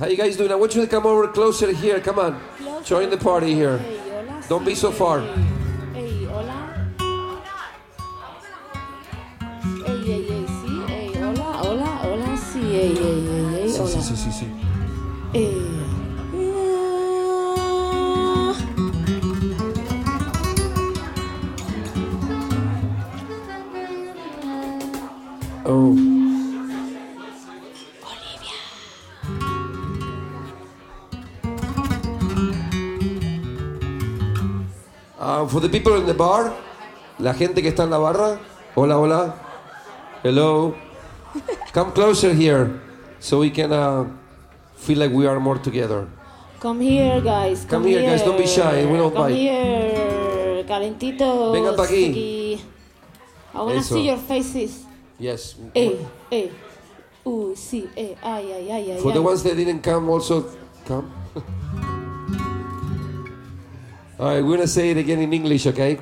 How you guys doing? I want you to come over closer here. Come on. Join the party here. Don't be so far. People in the bar, la gente que está en la barra, hola, hola, hello, come closer here so we can uh, feel like we are more together. Come here, guys. Come here, guys, don't be shy, we don't Come bite. here, calentitos. Vengan pa' aquí. I wanna Eso. see your faces. Yes. Ey, ey. Uh, sí, ey, ay, ay, ay, ay. For the ay. ones that didn't come, also come. All right, we're gonna say it again in English, okay?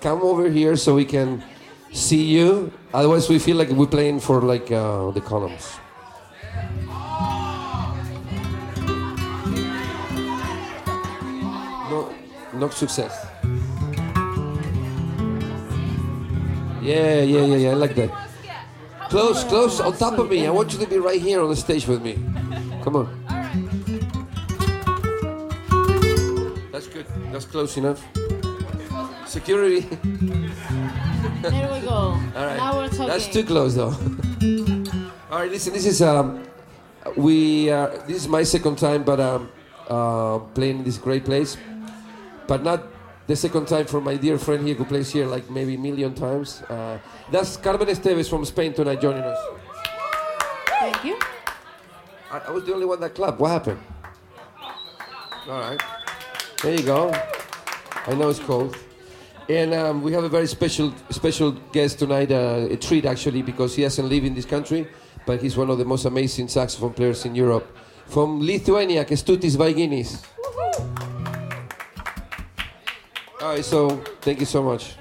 Come over here so we can see you. Otherwise, we feel like we're playing for like uh, the columns. No, no success. Yeah, yeah, yeah, yeah. I like that. Close, close, on top of me. I want you to be right here on the stage with me. Come on. That's good. That's close enough. Security. There we go. All right. Now we're talking. That's too close, though. All right, listen. This is um, we uh, this is my second time, but um, uh, playing in this great place, but not the second time for my dear friend here who plays here like maybe a million times. Uh, that's Carmen Estevez from Spain tonight joining us. Thank you. I, I was the only one that clapped. What happened? All right. There you go. I know it's cold. And um, we have a very special special guest tonight, uh, a treat actually, because he hasn't lived in this country, but he's one of the most amazing saxophone players in Europe. From Lithuania, Kestutis Vaiginis. All right, so thank you so much.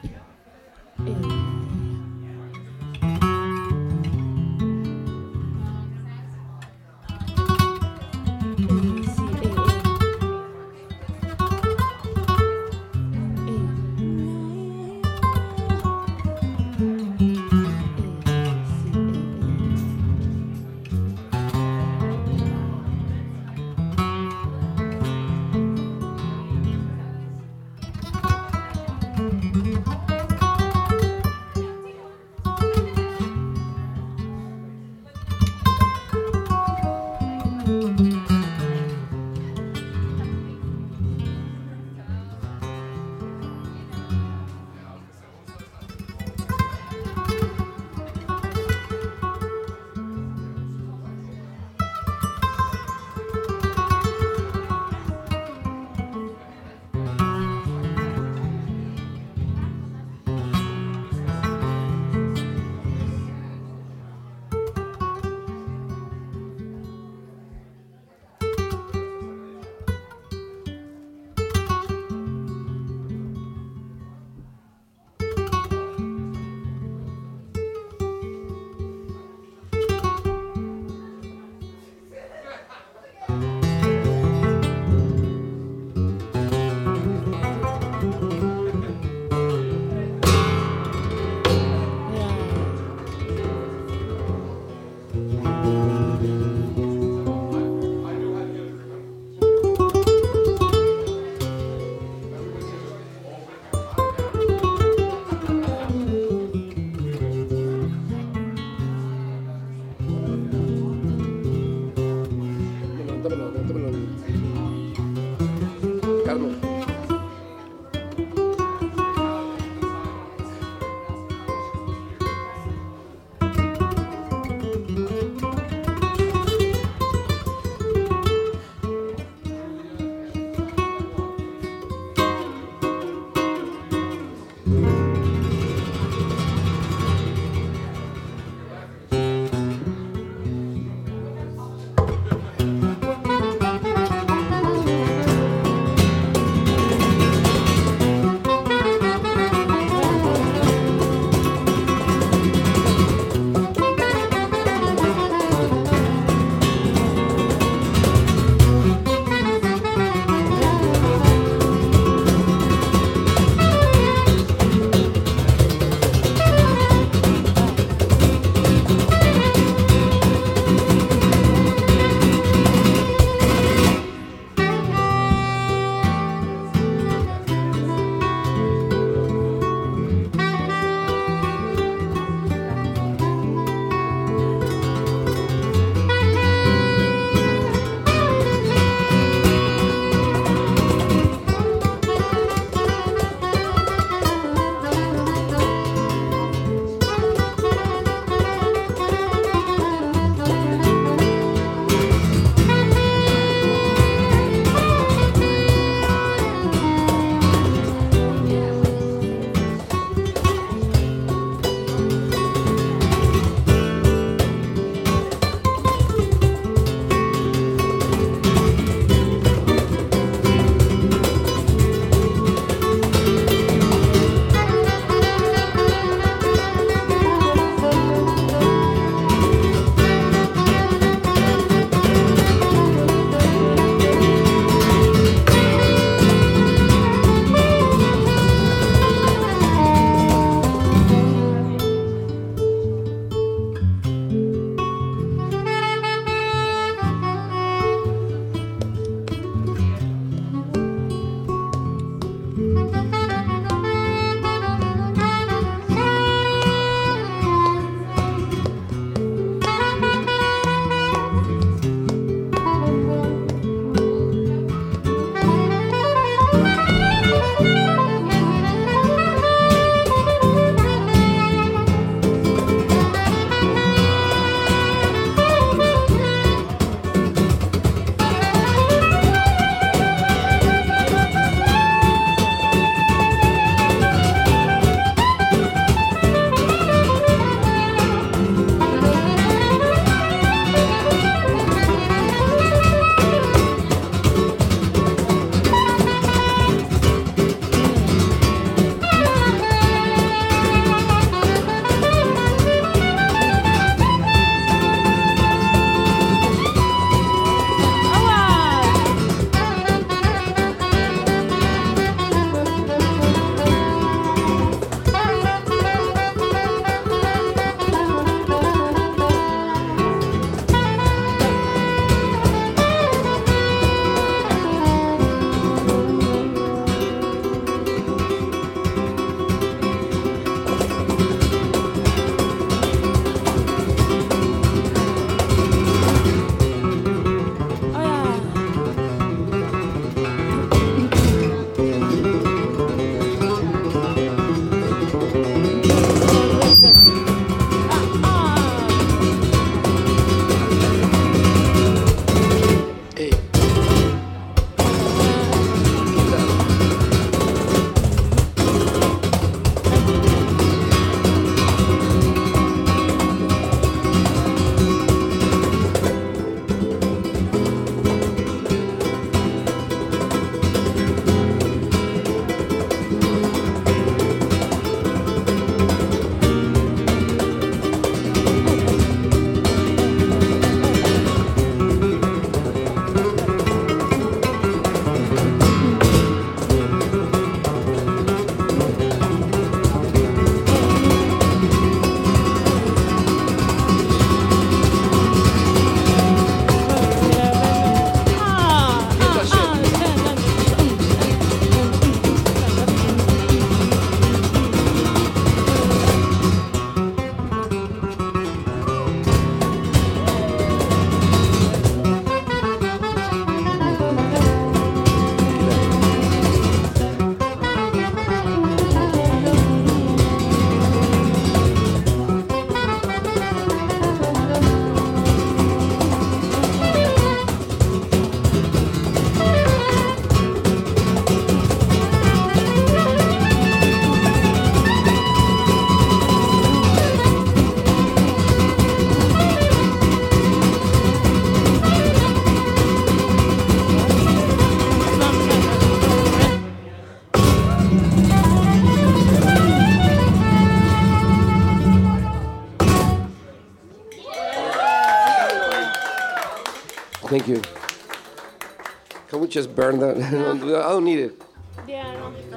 Can just burn that? I don't need it. Yeah,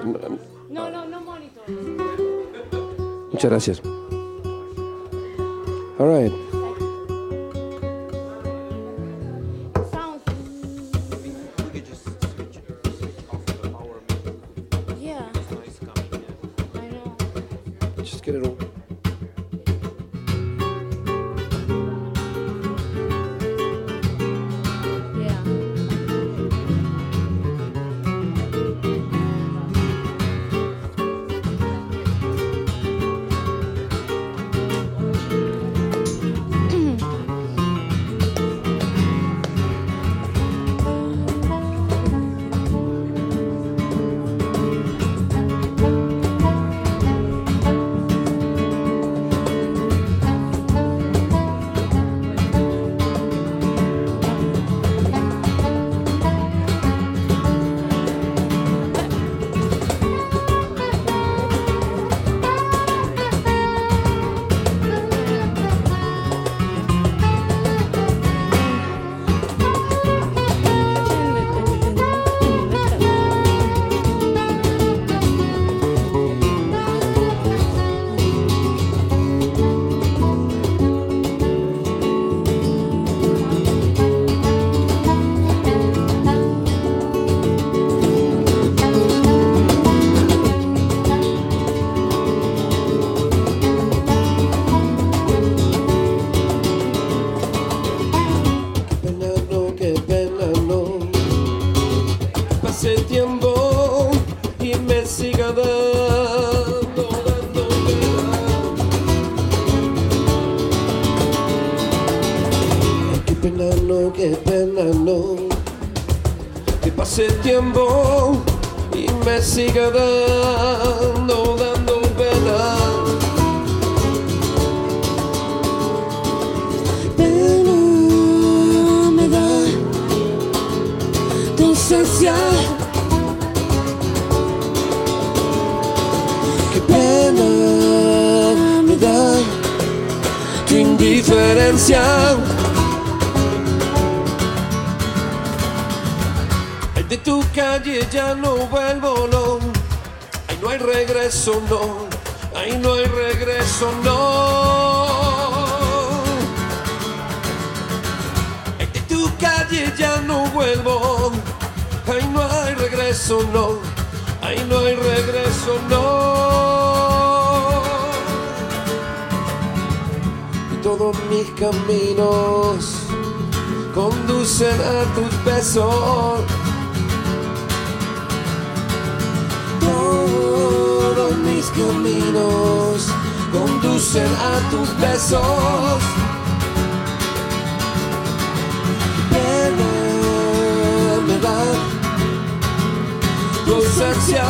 no. No, no, no monitor. Muchas gracias. All right. Qué pena no, qué pena no. Que pase tiempo y me siga dando, dando pena. Pena me da tu ausencia. Indiferencia. Ay, de tu calle ya no vuelvo, no. Ay, no hay regreso, no. Ay, no hay regreso, no. De tu calle ya no vuelvo. Ay, no hay regreso, no. Ay, no hay regreso, no. Todos mis caminos conducen a tus besos. Todos mis caminos conducen a tus besos. Pena me da tu ausencia.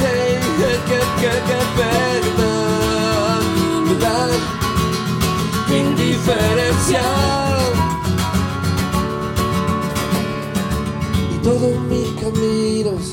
Hey, hey, qué, indiferencial. Y todos mis caminos.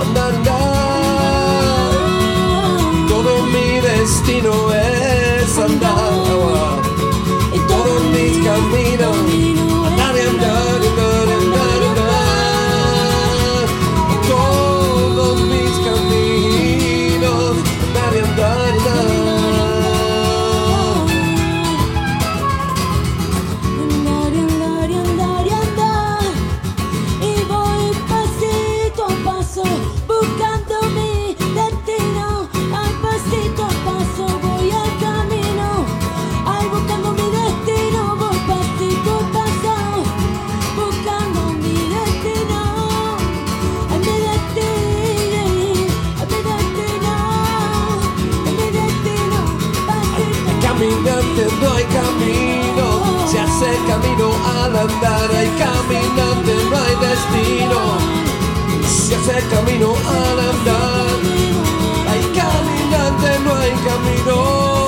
andar. Todo mi destino es andar. Todos mis caminos. Hay caminante no hay destino, se hace camino al andar, hay caminante no hay caminos,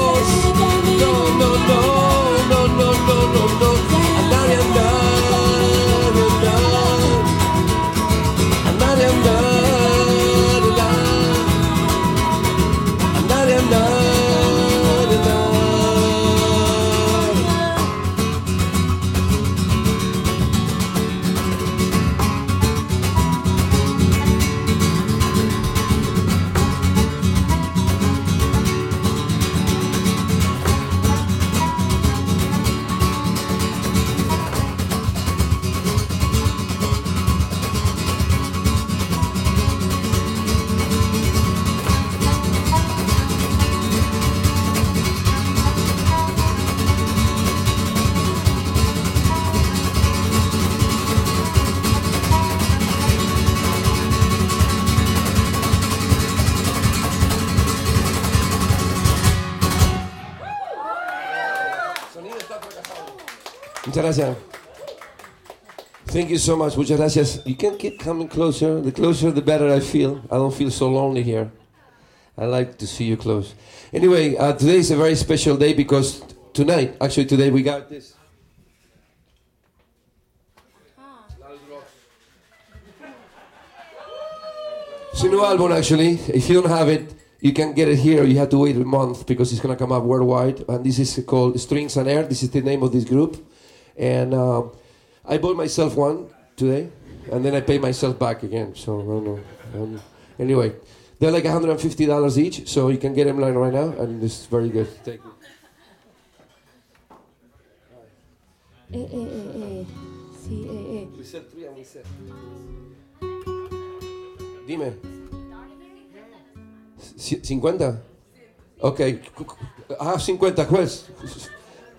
Muchas gracias. Thank you so much. Muchas gracias. You can keep coming closer. The closer, the better I feel. I don't feel so lonely here. I like to see you close. Anyway, uh, today is a very special day because tonight, actually today, we got this. It's a new album, actually. If you don't have it, you can get it here. You have to wait a month because it's gonna come up worldwide. And this is called Strings and Air. This is the name of this group. And um, I bought myself one today, and then I pay myself back again. So I don't know. Um, anyway, they're like 150 dollars each, so you can get them like right now, and it's very good. Thank you. Eh, eh, eh, eh. Sí, eh, eh. We said three and we said. Dime. C- 50? Okay. I have 50. Pues.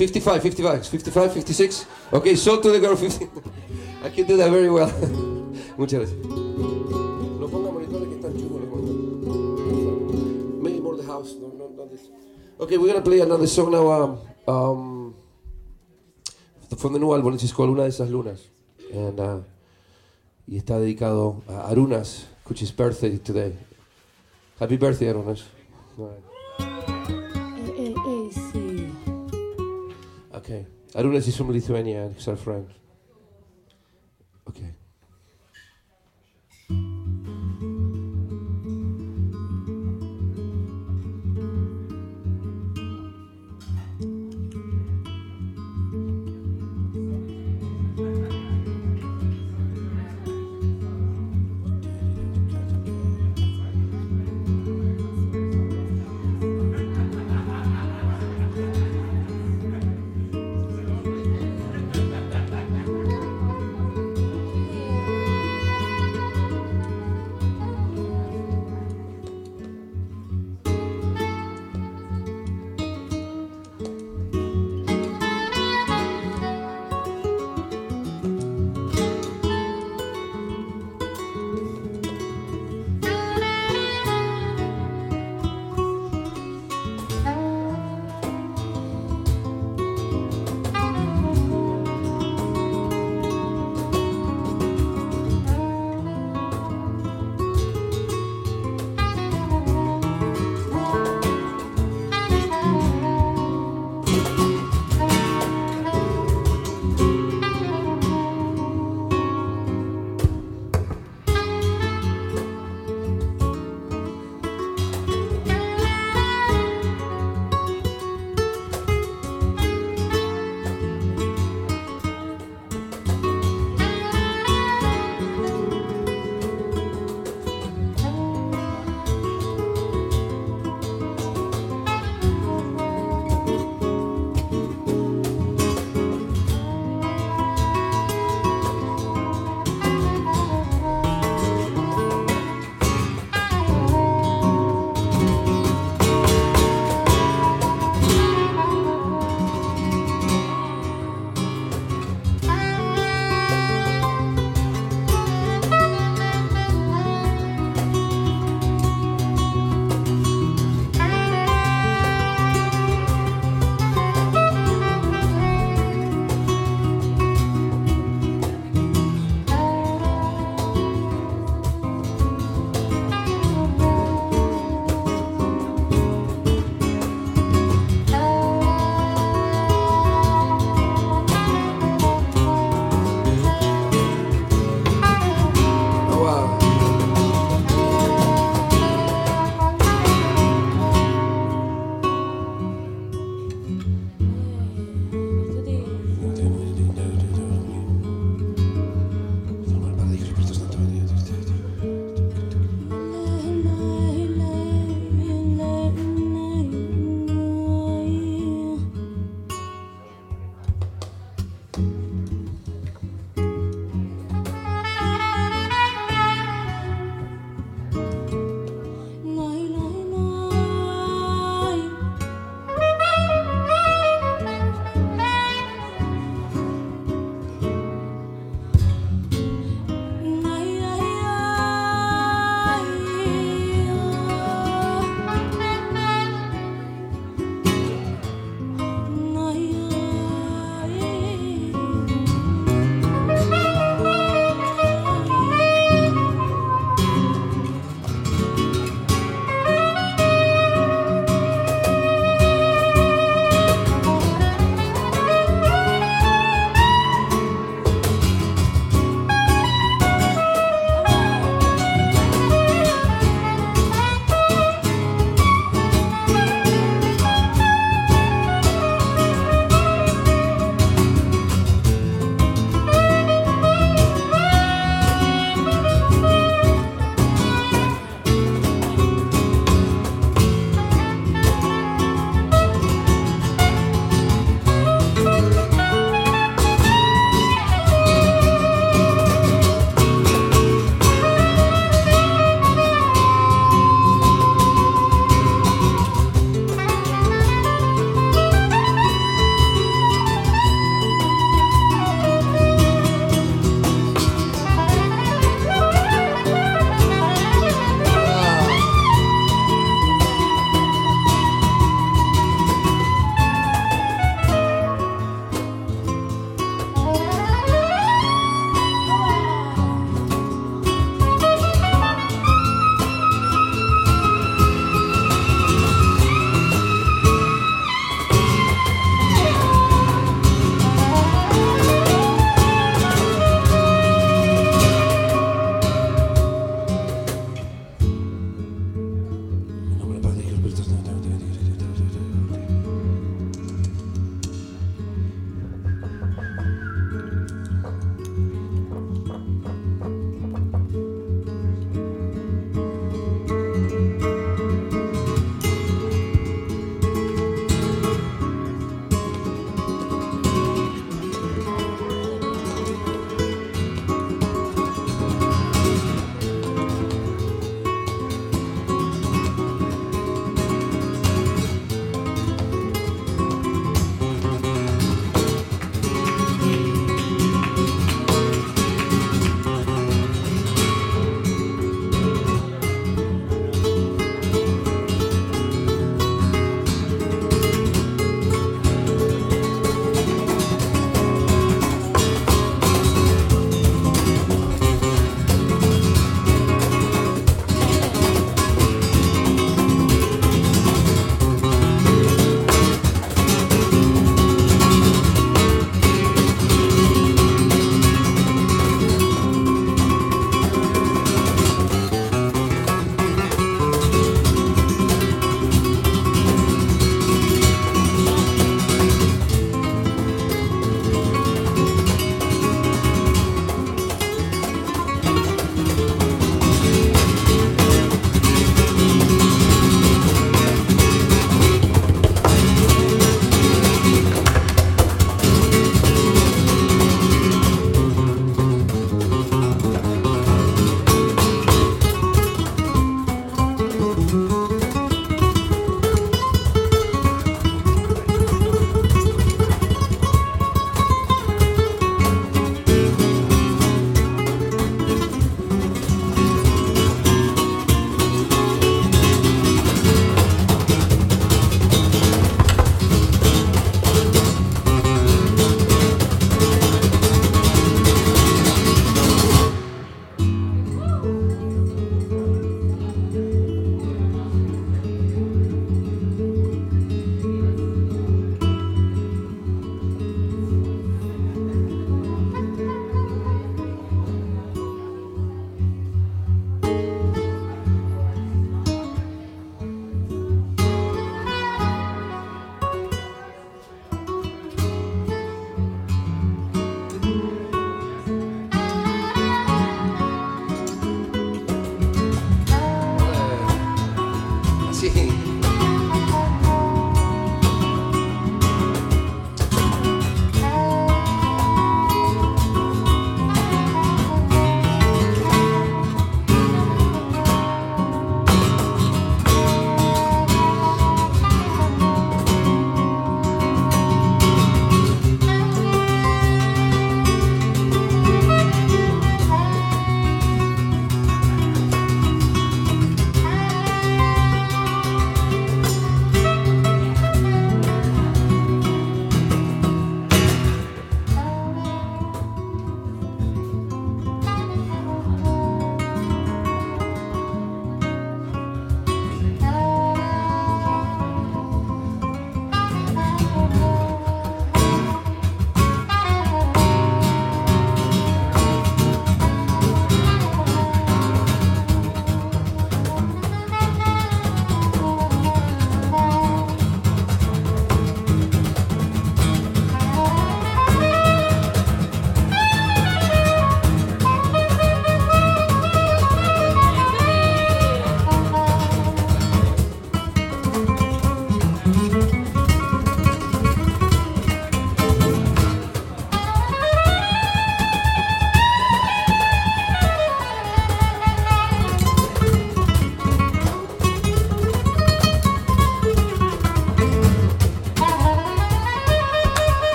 55, 55, 55, 56. Okay, sold to the girl 50. I can do that very well. Muchas gracias. No ponga monitores que están chungos los monitores. Maybe more the house. No, no, not this. Okay, we're gonna play another song now. Um, um, from the new album, is called Una de esas lunas. And, uh, y está dedicado a Arunas, which is birthday today. Happy birthday, Arunas. I don't know if she's from Lithuania, she's our friend. Okay.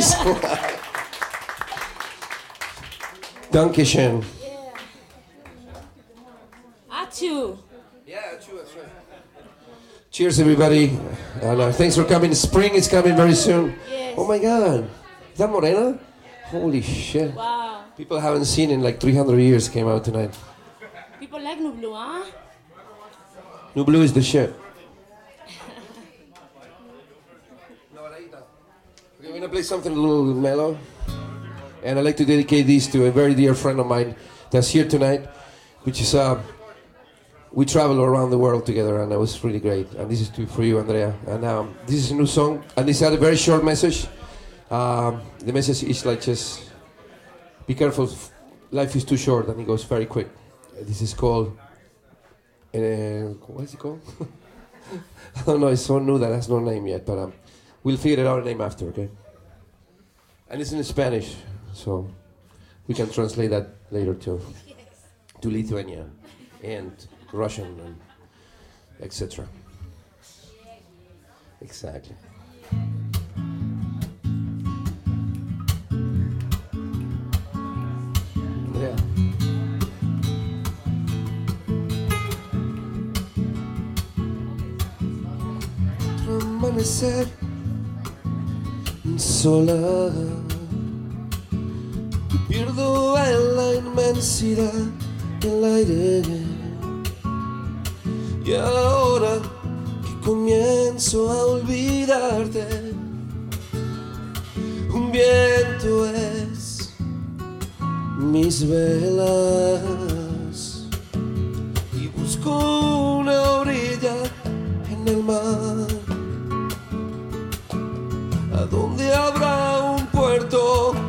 Sean Cupisco. Dankeschön. Achu. Yeah, true, that's right. Cheers, everybody. And uh, thanks for coming. Spring is coming very soon. Yes. Oh my God. Is that Morena? Holy shit. Wow. People I haven't seen in like 300 years came out tonight. People like Nublu, huh? Nublu is the shit. Okay, we're gonna play something a little mellow. And I'd like to dedicate this to a very dear friend of mine that's here tonight, which is, uh, we travel around the world together and that was really great. And this is for you, Andrea. And um, this is a new song, and this had a very short message. Um, the message is like just be careful, life is too short, and it goes very quick. This is called uh, what is it called? I don't know. It's so new that has no name yet, but um, we'll figure it out a name after, okay? And it's in Spanish, so we can translate that later too, to Lithuania and Russian and etc. Exactly. Yeah. Amanecer sola. Pierdo en la inmensidad del aire. Y ahora que comienzo a olvidarte un viento es mis velas. Y busco una orilla en el mar ¿A dónde habrá un puerto?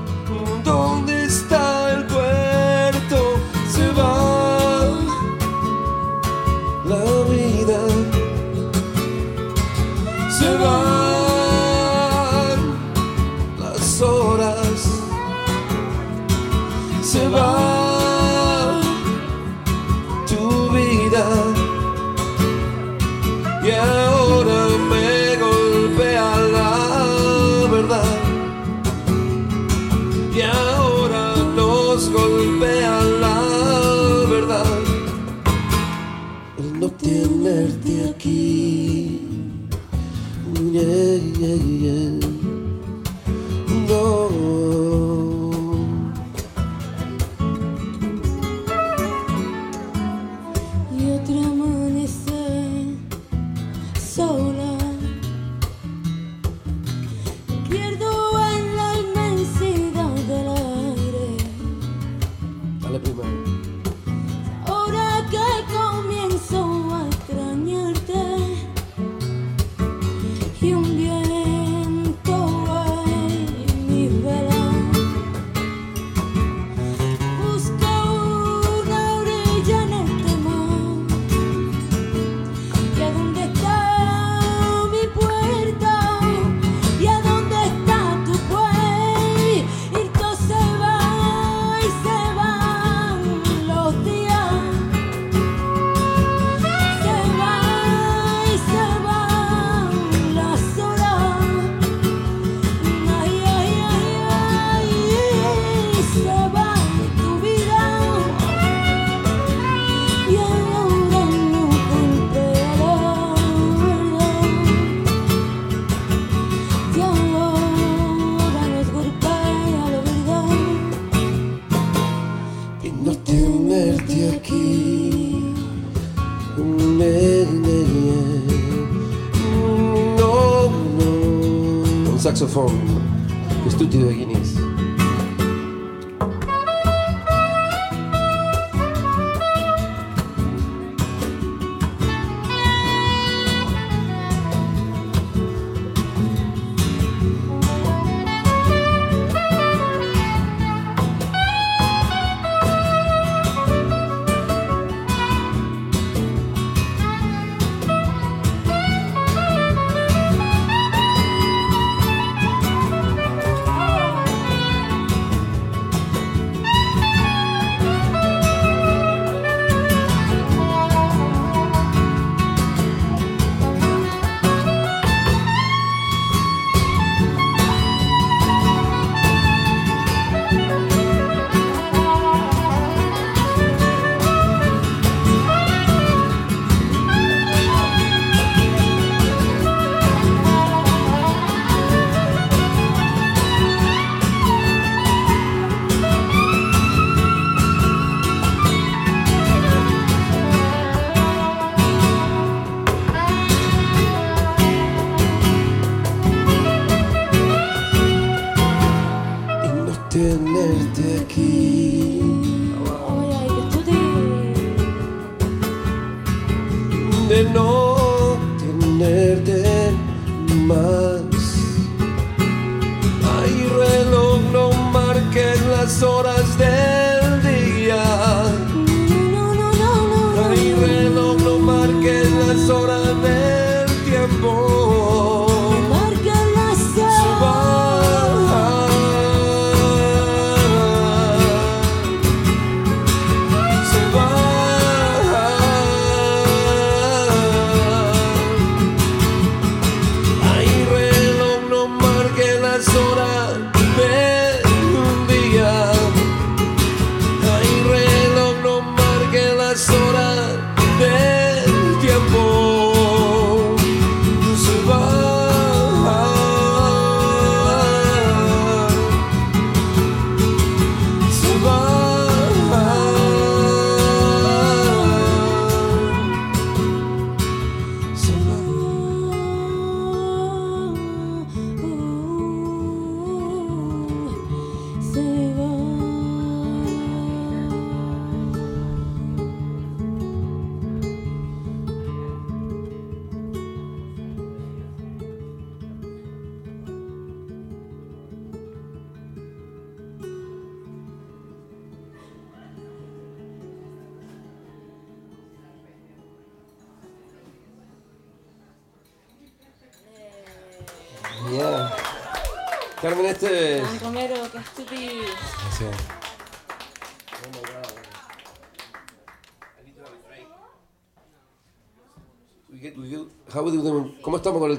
Estúdio de Guinness.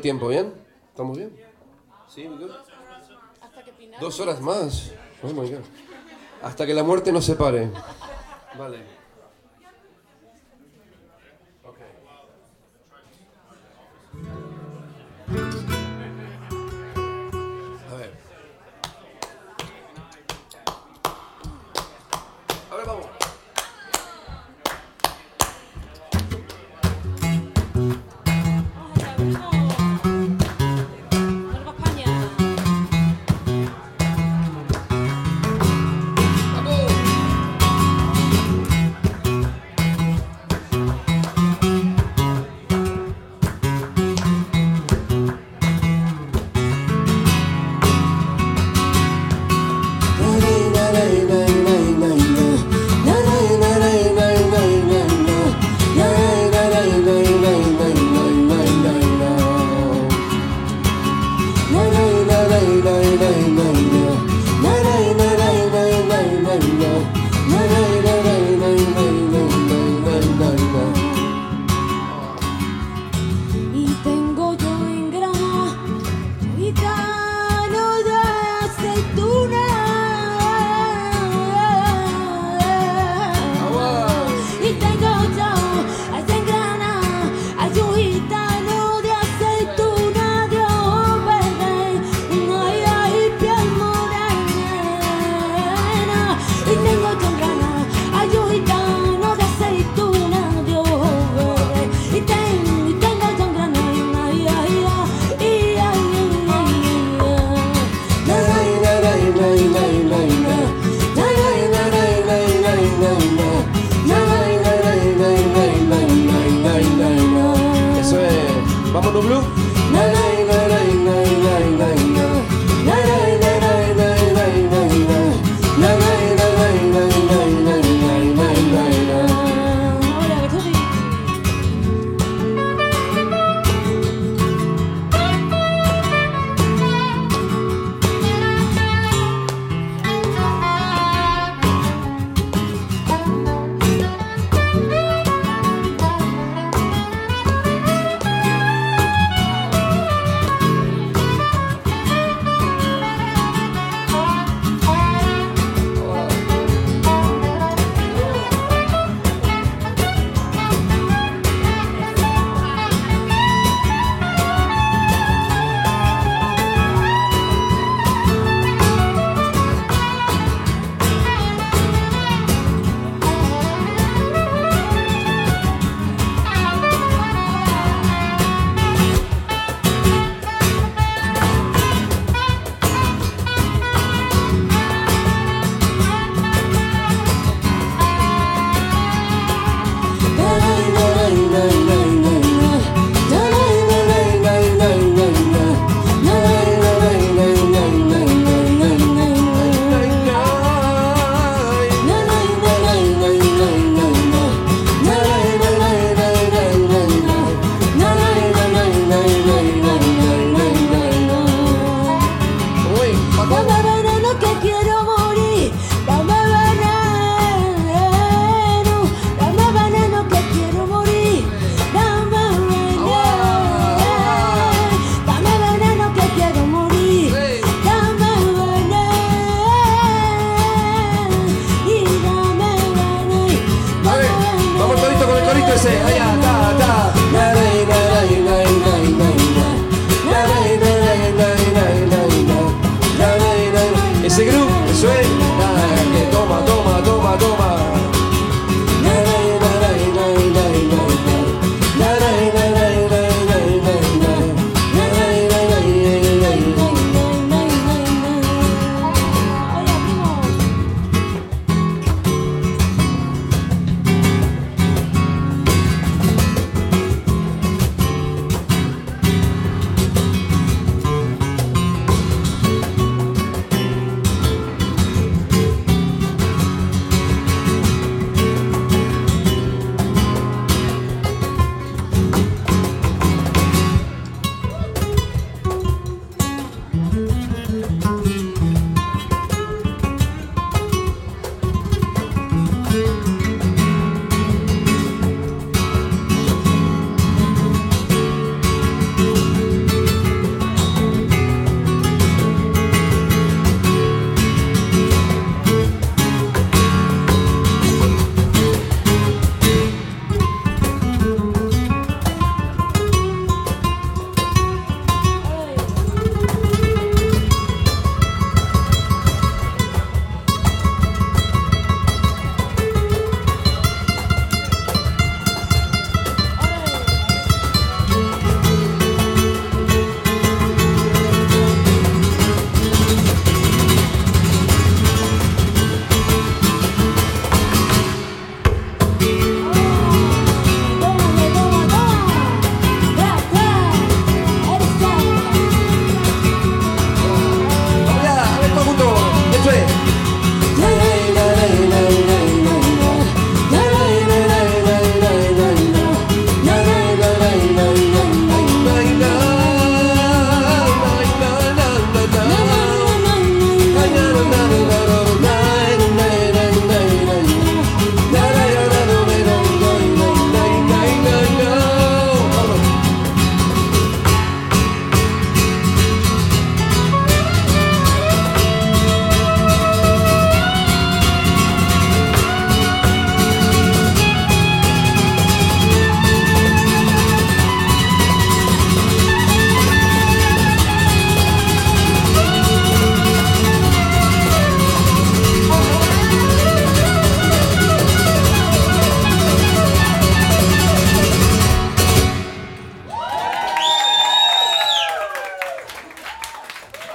tiempo? ¿Bien? ¿Estamos bien? ¿Sí? Dos horas más. Oh my God. Hasta que la muerte nos separe. Vale.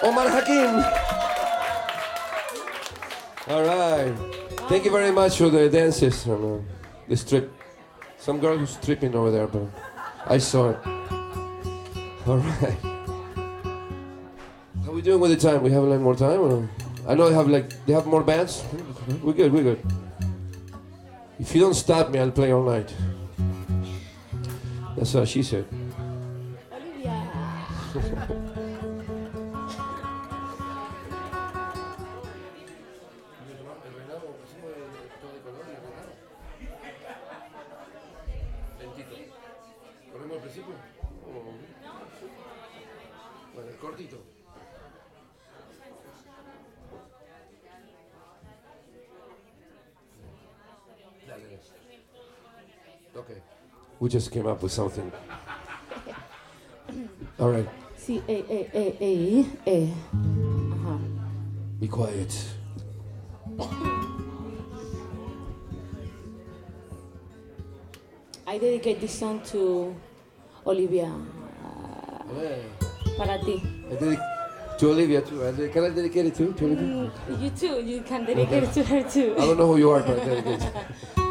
Omar Hakim. All right. Thank you very much for the dances and uh, the strip. Some girl who's tripping over there, but I saw it. All right. How are we doing with the time? We have a like more time? Or? I know they have like they have more bands. We're good. We're good. If you don't stop me, I'll play all night. That's what she said. We just came up with something. All right. Sí, eh, eh, eh. Be quiet. I dedicate this song to Olivia. Yeah. Para ti. I dedic- to Olivia too. I dedic- can I dedicate it to, to Olivia? You too. You can dedicate it to her too. I don't know who you are, but I dedicate it.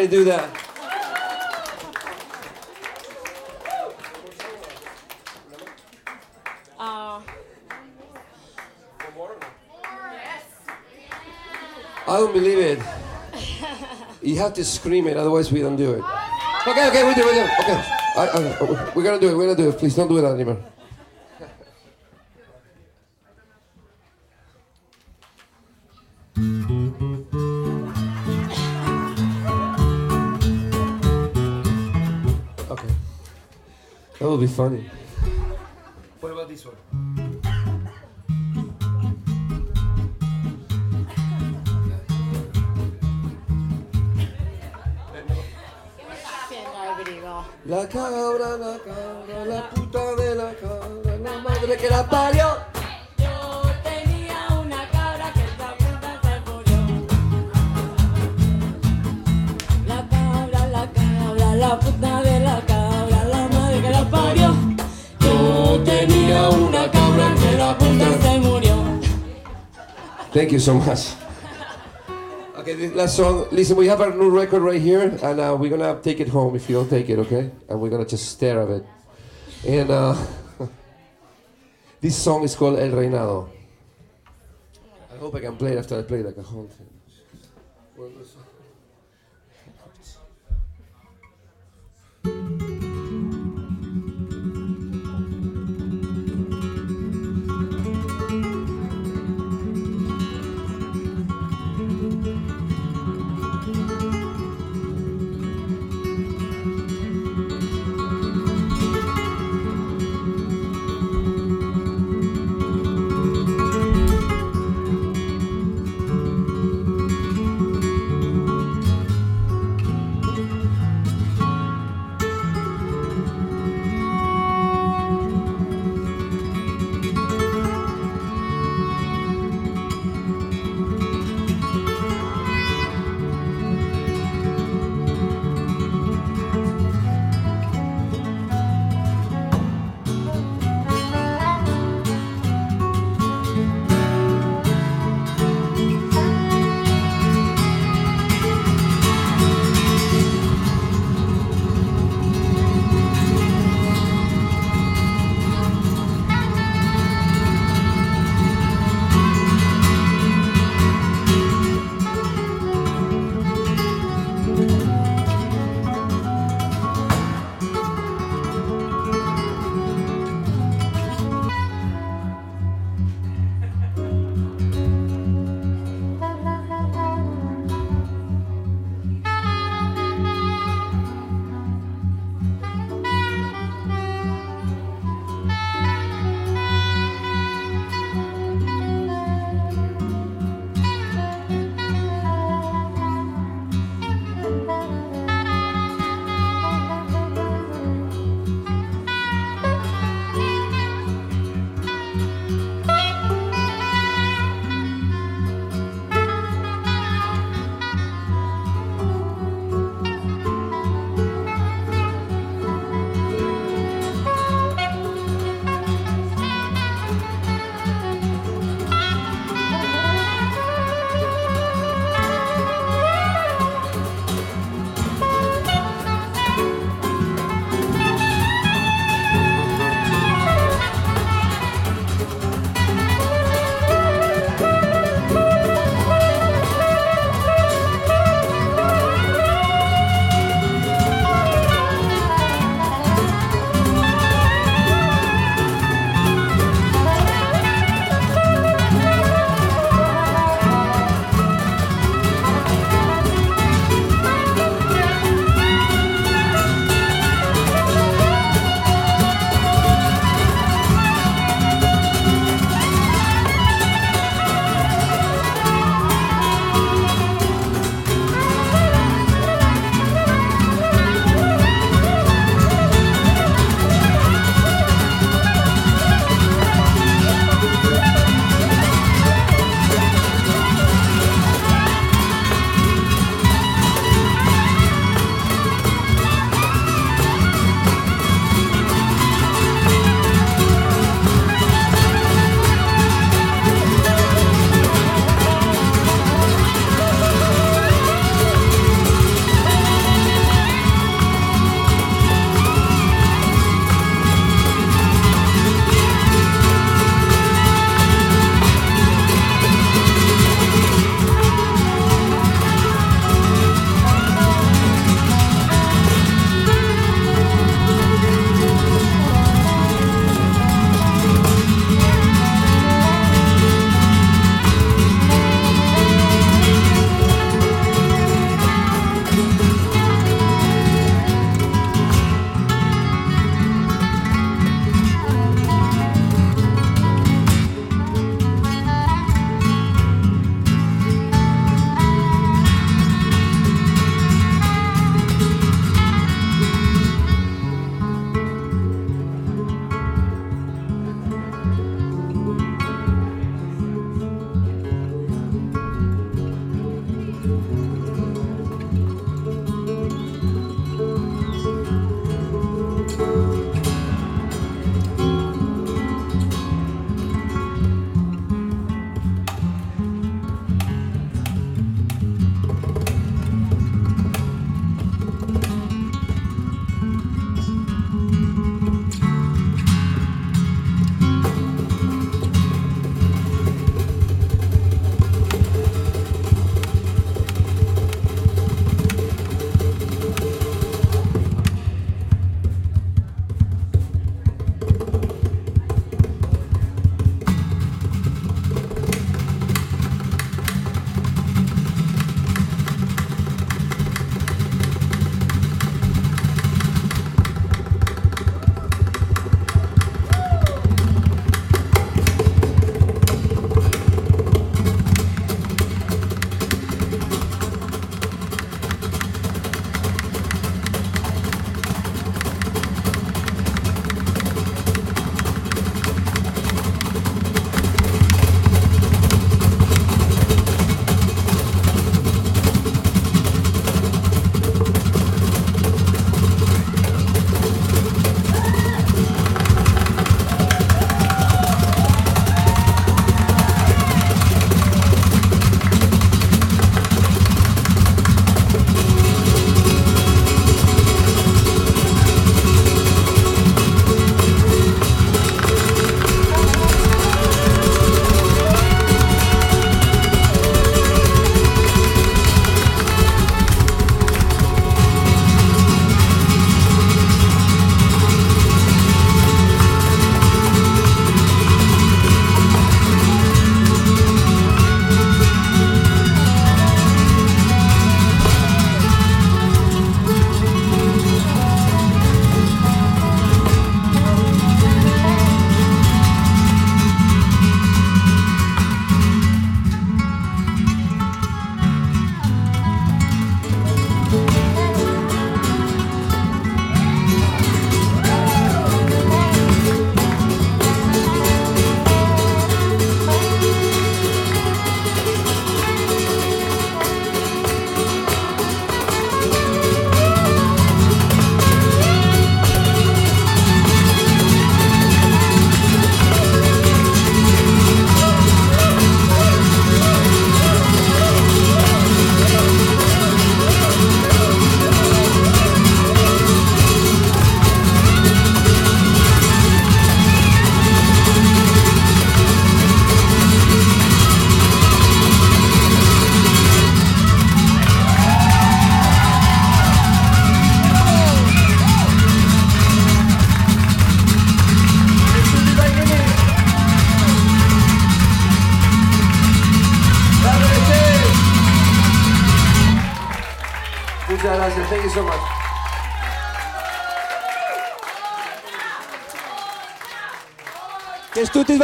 Why did I do that? Ah, I don't believe it. You have to scream it, otherwise we don't do it. Okay, okay, we do it. We do it. Okay, I, I, we're gonna do it. We're gonna do it. Please don't do it anymore. Be funny. What about this one? La cabra, la cabra, la puta de la cabra, la madre que la parió. Thank you so much. Okay, this last song. Listen, we have our new record right here, and uh, we're gonna take it home if you don't take it, okay? And we're gonna just stare at it. And uh, this song is called El Reinado. I hope I can play it after I play the cajon. Muchas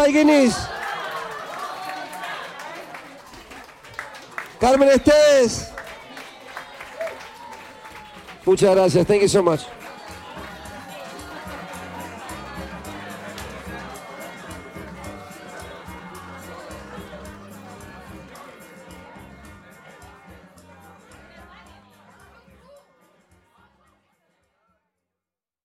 Valguinis. Carmen Estés. Muchas gracias. Thank you so much.